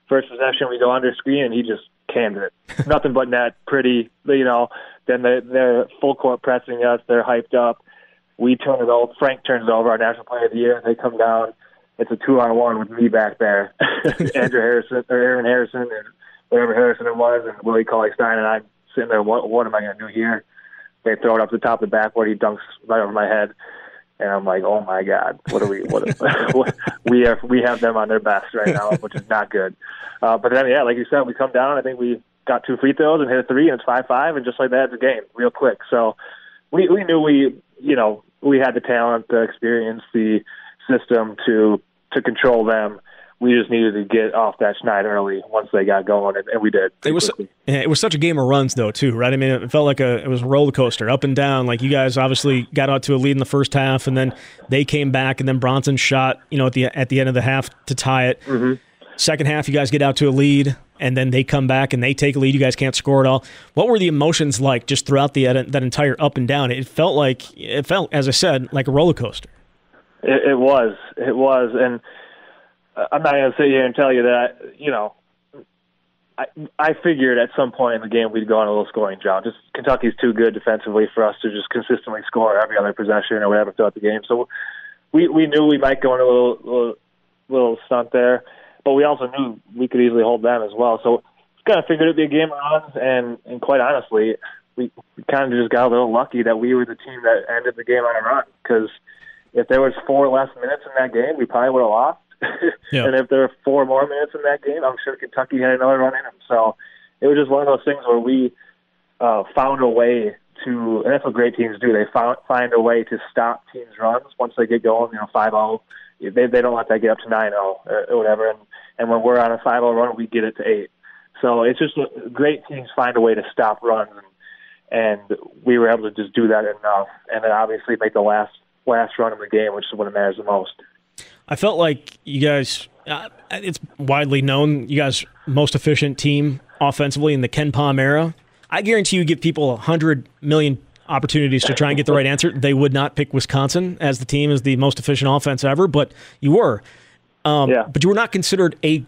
First possession, we go under screen, and he just canned it. *laughs* Nothing but net, pretty. You know, then they, they're full court pressing us. They're hyped up. We turn it over. Frank turns it over. Our national player of the year. They come down. It's a two on one with me back there, *laughs* *laughs* Andrew Harrison or Aaron Harrison and whatever Harrison it was, and Willie Cauley Stein, and I'm sitting there. What what am I going to do here? They throw it up the top of the backboard. He dunks right over my head, and I'm like, oh my god, what are we? What, *laughs* what we have? We have them on their best right now, which is not good. Uh, but then, yeah, like you said, we come down. I think we got two free throws and hit a three, and it's five five, and just like that, it's a game, real quick. So we we knew we you know we had the talent, the experience, the system to to control them we just needed to get off that schneid early once they got going, and, and we did. It was it was such a game of runs though too, right? I mean, it felt like a it was a roller coaster, up and down. Like you guys obviously got out to a lead in the first half, and then they came back, and then Bronson shot, you know, at the at the end of the half to tie it. Mm-hmm. Second half, you guys get out to a lead, and then they come back and they take a lead. You guys can't score at all. What were the emotions like just throughout the that entire up and down? It felt like it felt, as I said, like a roller coaster. It, it was. It was, and Uh, I'm not going to sit here and tell you that, you know, I, I figured at some point in the game we'd go on a little scoring drought. Just Kentucky's too good defensively for us to just consistently score every other possession or whatever throughout the game. So we we knew we might go on a little little, little stunt there, but we also knew we could easily hold them as well. So kind of figured it'd be a game of and and quite honestly, we, we kind of just got a little lucky that we were the team that ended the game on a run because if there was four less minutes in that game, we probably would have lost *laughs* yeah. and if there were four more minutes in that game, I'm sure Kentucky had another run in them. So it was just one of those things where we uh, found a way to, and that's what great teams do. They found, find a way to stop teams' runs once they get going. You know, five zero. They they don't let that get up to nine zero or whatever. And and when we're on a five zero run, we get it to eight. So it's just great teams find a way to stop runs, and, and we were able to just do that enough, and then obviously make the last last run of the game, which is what matters the most. I felt like you guys. Uh, it's widely known you guys most efficient team offensively in the KenPom era. I guarantee you give people a hundred million opportunities to try and get the right answer. They would not pick Wisconsin as the team as the most efficient offense ever, but you were. Um, yeah. But you were not considered a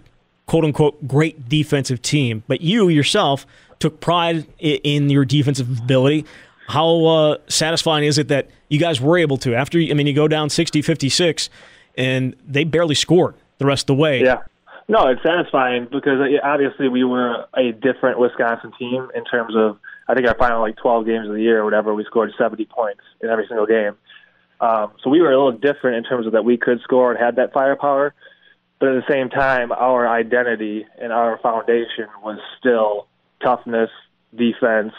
quote unquote great defensive team. But you yourself took pride in your defensive ability. How uh, satisfying is it that you guys were able to, after, I mean, you go down 60 56, and they barely scored the rest of the way. Yeah. No, it's satisfying because uh, obviously we were a different Wisconsin team in terms of I think our final like 12 games of the year or whatever we scored 70 points in every single game. Um, so we were a little different in terms of that we could score and had that firepower, but at the same time our identity and our foundation was still toughness, defense,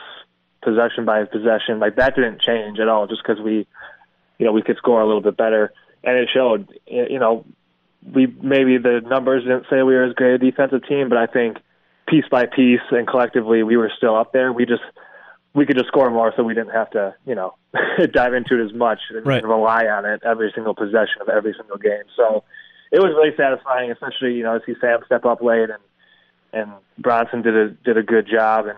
possession by possession. Like that didn't change at all just because we, you know, we could score a little bit better and it showed. You know, we maybe the numbers didn't say we were as great a defensive team, but I think piece by piece and collectively we were still up there. We just we could just score more, so we didn't have to, you know, *laughs* dive into it as much and right. rely on it every single possession of every single game. So it was really satisfying, especially you know to see Sam step up late and and Bronson did a did a good job, and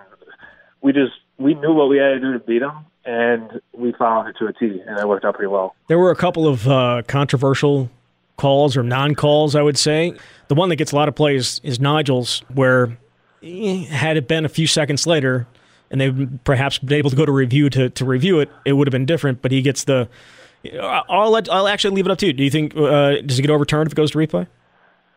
we just we knew what we had to do to beat them, and we followed it to a T, and it worked out pretty well. There were a couple of uh, controversial calls or non-calls, I would say. The one that gets a lot of plays is Nigel's, where had it been a few seconds later, and they perhaps been able to go to review to, to review it, it would have been different. But he gets the. I'll let, I'll actually leave it up to you. Do you think uh, does it get overturned if it goes to replay?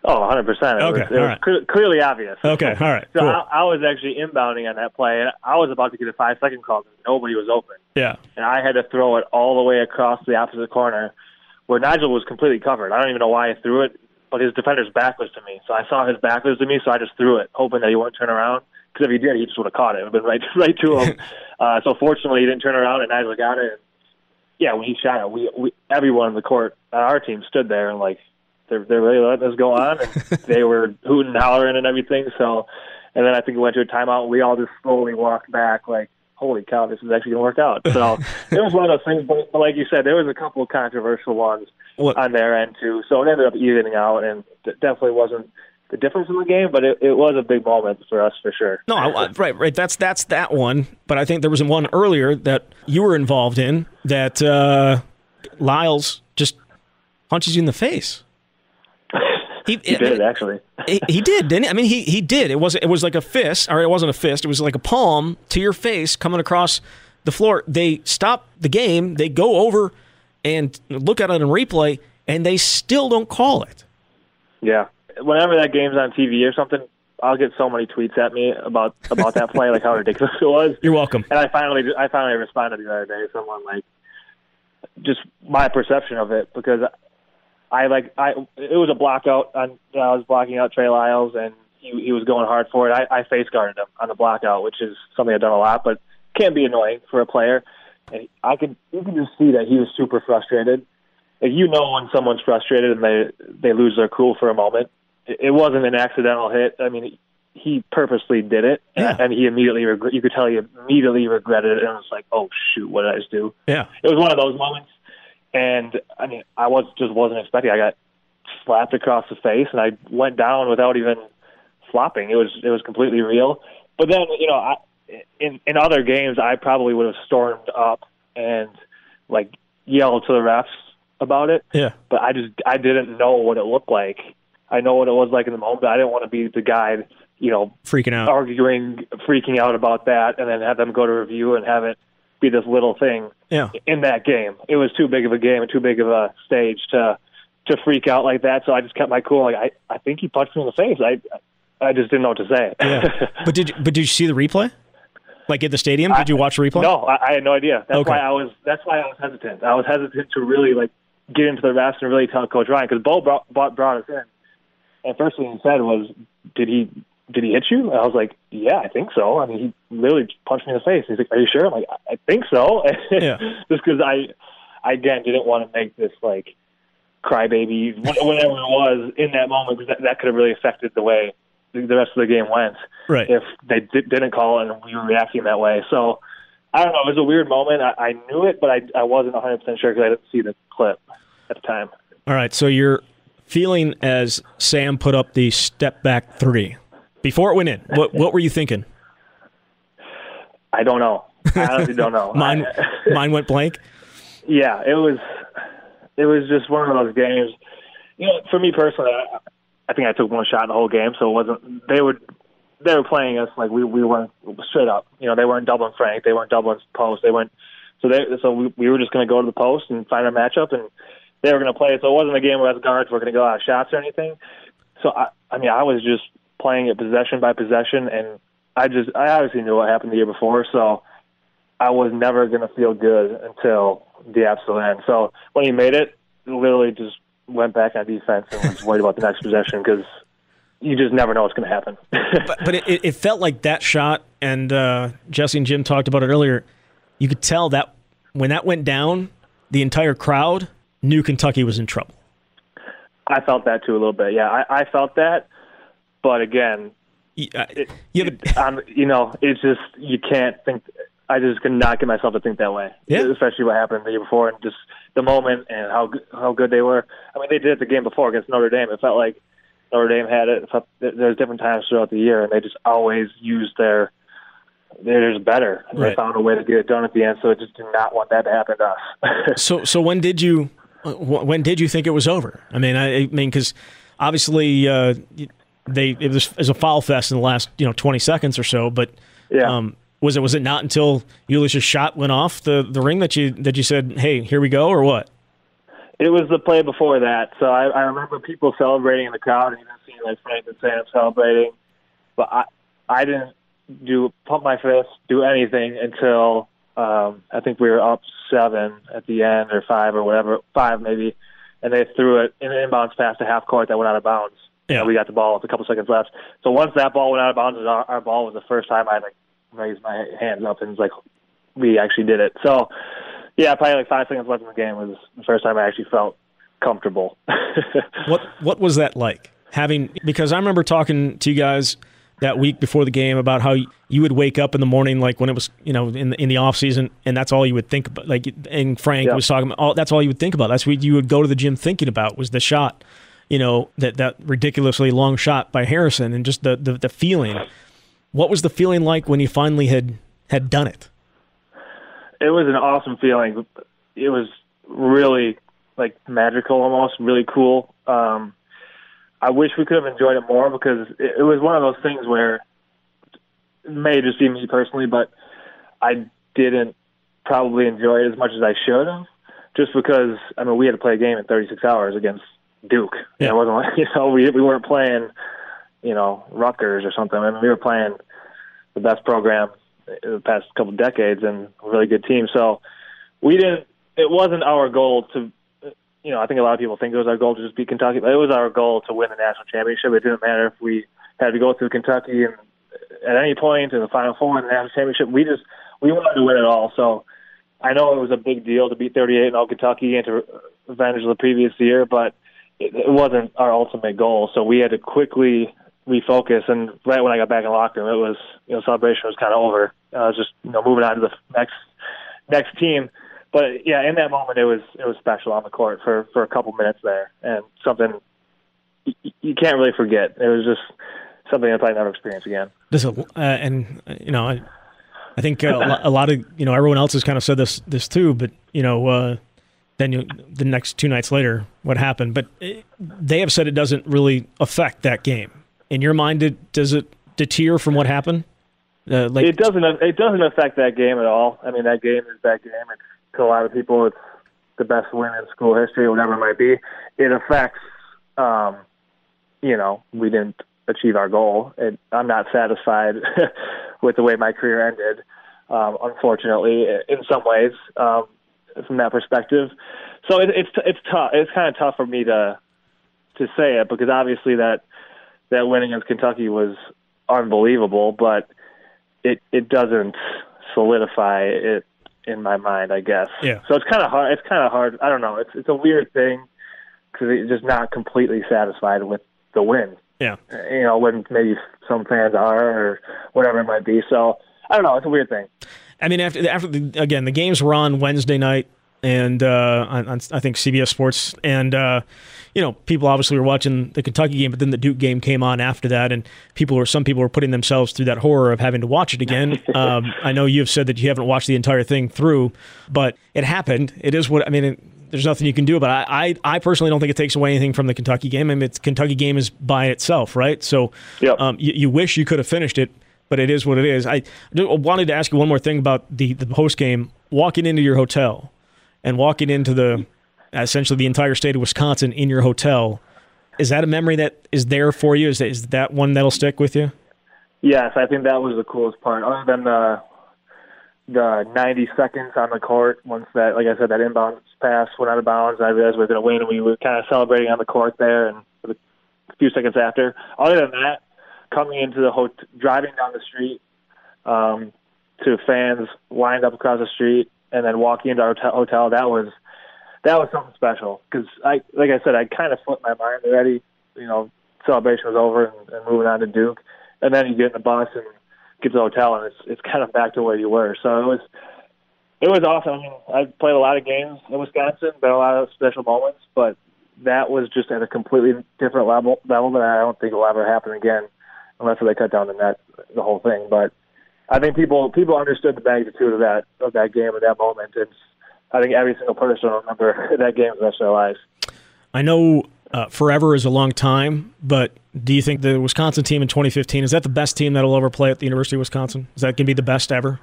Oh, 100 percent. It Okay, was, it was all right. cl- clearly obvious. Okay, all right, So cool. I, I was actually inbounding on that play, and I was about to get a five second call because nobody was open, Yeah. and I had to throw it all the way across the opposite corner, where Nigel was completely covered. I don't even know why I threw it, but his defender's back was to me, so I saw his back was to me, so I just threw it, hoping that he wouldn't turn around. Because if he did, he just would have caught it. It would have been right, *laughs* right to him. *laughs* uh, so fortunately, he didn't turn around, and Nigel got it. And yeah, when he shot it, we, we everyone in the court on our team stood there and like they're they're really letting this go on, and *laughs* they were hooting and hollering and everything. So, and then I think we went to a timeout. and We all just slowly walked back, like, holy cow, this is actually gonna work out. So *laughs* it was one of those things. But, but like you said, there was a couple of controversial ones What- on their end too. So it ended up evening out, and it definitely wasn't the difference in the game, but it, it was a big moment for us for sure. No, I, I- right, right. That's that's that one. But I think there was one earlier that you were involved in that uh, Lyles just punches you in the face. He, He did actually. he, he did, didn't he? I mean, he he did. It was it was like a fist, or it wasn't a fist. It was like a palm to your face coming across the floor. They stop the game. They go over and look at it in replay, and they still don't call it. Yeah. Whenever that game's on TV or something, I'll get so many tweets at me about about that play, like how ridiculous it was. You're welcome. And I finally, I finally responded the other day. Someone like, just my perception of it because I like I it was a block out. On, I was blocking out Trey Lyles and he he was going hard for it. I, I face guarded him on the block out, which is something I've done a lot, but can be annoying for a player. And I could you can just see that he was super frustrated. Like you know when someone's frustrated and they they lose their cool for a moment. It, it wasn't an accidental hit. I mean, he purposely did it, Yeah. and he immediately regret. You could tell he immediately regretted it, and was like, "Oh shoot, what did I just do?" Yeah. It was one of those moments, and I mean, I was just wasn't expecting. I got slapped across the face, and I went down without even flopping. It was it was completely real. But then, you know, I, in in other games, I probably would have stormed up and like yelled to the refs about it Yeah. but I just I didn't know what it looked like. I know what it was like in the moment. But I didn't want to be the guy, you know, Freaking out. arguing, freaking out about that, and then have them go to review and have it be this little thing Yeah. in that game. It was too big of a game and too big of a stage to to freak out like that. So I just kept my cool. Like I I think he punched me in the face. I I just didn't know what to say. Yeah. *laughs* but did you, but did you see the replay? Like at the stadium? Did you watch the replay? No, I, I had no idea. That's Okay. why I was. That's why I was hesitant. I was hesitant to really like get into the refs and really tell Coach Ryan because Bo brought, brought brought us in, and first thing he said was, "Did he did he hit you?" And I was like, "Yeah, I think so." I mean, he literally punched me in the face. He's like, "Are you sure?" I'm like, "I I think so." *laughs* Yeah. Just because I, I again didn't want to make this like crybaby whatever it was in that moment because that, that could have really affected the way the the rest of the game went Right. if they di- didn't call and we were reacting that way. So I don't know. It was a weird moment. I, I knew it, but I, I wasn't 100 percent sure because I didn't see the clip at the time. All right. So you're feeling as Sam put up the step back three before it went in. What *laughs* what were you thinking? I don't know. I honestly don't know. *laughs* Mine *laughs* mine went blank. yeah, it was. It was just one of those games. You know, for me personally, I, I think I took one shot in the whole game, so it wasn't. They would. They were playing us like we we weren't straight up. You know, they weren't doubling Frank. They weren't doubling post. They went. So they so we we were just going to go to the post and find our matchup, and they were going to play it. So it wasn't a game where as guards we're going to go out of shots or anything. So I I mean I was just playing it possession by possession, and I just I obviously knew what happened the year before, so I was never going to feel good until the absolute end. So when he made it, literally just went back on defense and was worried about the next possession because you just never know what's going to happen. *laughs* But, but it, it- it felt like that shot, and uh, Jesse and Jim talked about it earlier. You could tell that when that went down, the entire crowd knew Kentucky was in trouble. I felt that too a little bit. Yeah, I, I felt that, but again, Y- uh, it, yeah, but it, um, you know, it's just you can't think. I just could not get myself to think that way. Yeah. Especially what happened the year before and just the moment and how good- how good they were. I mean, they did it the game before against Notre Dame. It felt like Notre Dame had it. It felt- There's different times throughout the year, and they just always used their. They're just better. And Right. They found a way to get it done at the end, so I just did not want that to happen to us. *laughs* So so when did you when did you think it was over? I mean, I, I mean because obviously uh, they it was, it was a foul fest in the last you know twenty seconds or so, but Yeah. um, was it was it not until Ulis's shot went off the, the ring that you that you said, hey, here we go, or what? It was the play before that, so I, I remember people celebrating in the crowd, and even seeing like Frank and Sam celebrating, but I I didn't do pump my fist, do anything until um, I think we were up seven at the end or five or whatever, five maybe, and they threw it in an inbounds pass to half court that went out of bounds. Yeah. We got the ball with a couple seconds left. So once that ball went out of bounds, our, our ball was the first time I like raised my hands up and was like, we actually did it. So yeah, probably like five seconds left in the game was the first time I actually felt comfortable. *laughs* what what was that like having? Because I remember talking to you guys that week before the game about how you would wake up in the morning, like when it was you know in the, in the off season, and that's all you would think about. Like, and Frank Yeah. was talking about all, that's all you would think about. That's what you would go to the gym thinking about was the shot. You know that that ridiculously long shot by Harrison, and just the the, the feeling. What was the feeling like when you finally had had done it? it was an awesome feeling. It was really like magical, almost really cool. Um, I wish we could have enjoyed it more because it, it was one of those things where it may just be me personally, but I didn't probably enjoy it as much as I should have, just because I mean we had to play a game in 36 hours against Duke. Yeah. It wasn't like *laughs* you know we we weren't playing you know Rutgers or something. I mean we were playing the best program in the past couple decades and a really good team. So we didn't. It wasn't our goal to. You know, I think a lot of people think it was our goal to just beat Kentucky, but it was our goal to win the national championship. It didn't matter if we had to go through Kentucky and at any point in the Final Four in the national championship. We just we wanted to win it all. So I know it was a big deal to beat 38 and all Kentucky and to avenge the previous year, but it, wasn't our ultimate goal. So we had to quickly refocus. And right when I got back in the locker room, it was you know celebration was kind of over. I was just you know moving on to the next next team. But yeah, in that moment, it was it was special on the court for for a couple minutes there, and something you, you can't really forget. It was just something I'll probably never experience again. This, uh, and uh, you know, I, I think uh, a lot of you know everyone else has kind of said this this too, but you know, uh, then you, the next two nights later, what happened? But they have said it doesn't really affect that game. In your mind, does it deter from what happened? Uh, like it doesn't it doesn't affect that game at all. I mean, that game is that game. It's to a lot of people, it's the best win in school history, or whatever it might be. It affects, um, you know, we didn't achieve our goal. It, I'm not satisfied *laughs* with the way my career ended. Um, unfortunately, in some ways, um, from that perspective. So it, it's it's tough. It's kind of tough for me to to say it because obviously that that win against Kentucky was unbelievable, but it it doesn't solidify it in my mind, I guess. Yeah. So it's kind of hard. It's kind of hard. I don't know. It's it's a weird thing because you're just not completely satisfied with the win. yeah, You know, when maybe some fans are or whatever it might be. So I don't know. It's a weird thing. I mean, after after the, again, the games were on Wednesday night, and uh, on, on I think CBS Sports, and uh, you know, people obviously were watching the Kentucky game, but then the Duke game came on after that, and people were some people were putting themselves through that horror of having to watch it again. *laughs* um, I know you have said that you haven't watched the entire thing through, but it happened. It is what I mean. It, there's nothing you can do about it. I, I, I personally don't think it takes away anything from the Kentucky game. I mean, it's Kentucky game is by itself, right? So Yep. um, you, you wish you could have finished it, but it is what it is. I wanted to ask you one more thing about the, the post game walking into your hotel and walking into the essentially the entire state of Wisconsin in your hotel. Is that a memory that is there for you? Is that, is that one that'll stick with you? Yes, I think that was the coolest part. Other than the the 90 seconds on the court, once that, like I said, that inbounds pass went out of bounds, I realized we were going to win, and we were kind of celebrating on the court there. And a few seconds after, other than that, coming into the hotel, driving down the street um, to fans lined up across the street, and then walking into our hotel, that was that was something special because I, like I said, I kind of flipped my mind already. You know, celebration was over and, and moving on to Duke, and then you get in the bus and get to the hotel, and it's it's kind of back to where you were. So it was it was awesome. I mean, I've played a lot of games in Wisconsin, been a lot of special moments, but that was just at a completely different level level that I don't think will ever happen again, unless they cut down the net, the whole thing. But I think people people understood the magnitude of that of that game at that moment. It's I think every single person will remember *laughs* that game the rest of their lives. I know uh, forever is a long time, but do you think the Wisconsin team in 2015 is that the best team that'll ever play at the University of Wisconsin? Is that going to be the best ever?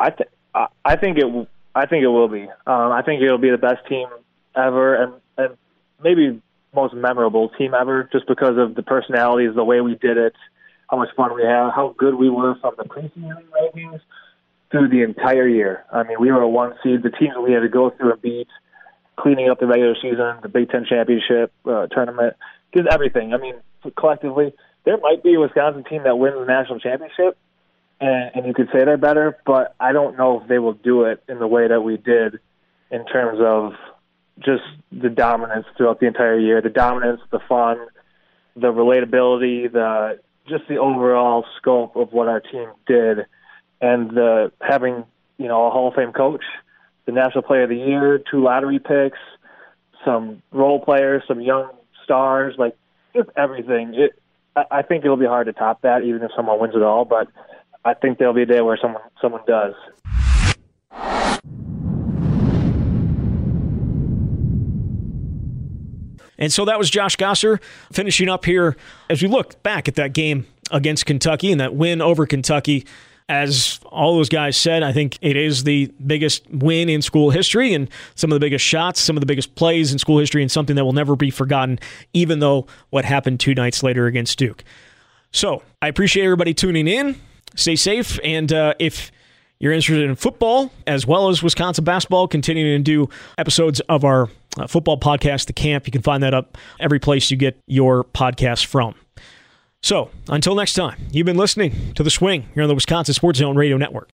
I th- I- I think it I think it will be. Um, I think it'll be the best team ever, and and maybe most memorable team ever, just because of the personalities, the way we did it, how much fun we had, how good we were from the preseason rankings through the entire year. I mean, we were a one seed. The teams we had to go through and beat, cleaning up the regular season, the Big Ten championship uh, tournament, just everything. I mean, collectively, there might be a Wisconsin team that wins the national championship, and, and you could say they're better, but I don't know if they will do it in the way that we did in terms of just the dominance throughout the entire year, the dominance, the fun, the relatability, the just the overall scope of what our team did, and the having you know a Hall of Fame coach, the National Player of the Year, two lottery picks, some role players, some young stars, like just everything. It, I think it'll be hard to top that, even if someone wins it all. But I think there'll be a day where someone someone does. And so that was Josh Gasser finishing up here as we look back at that game against Kentucky and that win over Kentucky. As all those guys said, I think it is the biggest win in school history and some of the biggest shots, some of the biggest plays in school history, and something that will never be forgotten, even though what happened two nights later against Duke. So I appreciate everybody tuning in. Stay safe. And uh, if you're interested in football as well as Wisconsin basketball, continuing to do episodes of our uh, football podcast, The Camp. You can find that up every place you get your podcast from. So until next time, you've been listening to The Swing here on the Wisconsin Sports Zone Radio Network.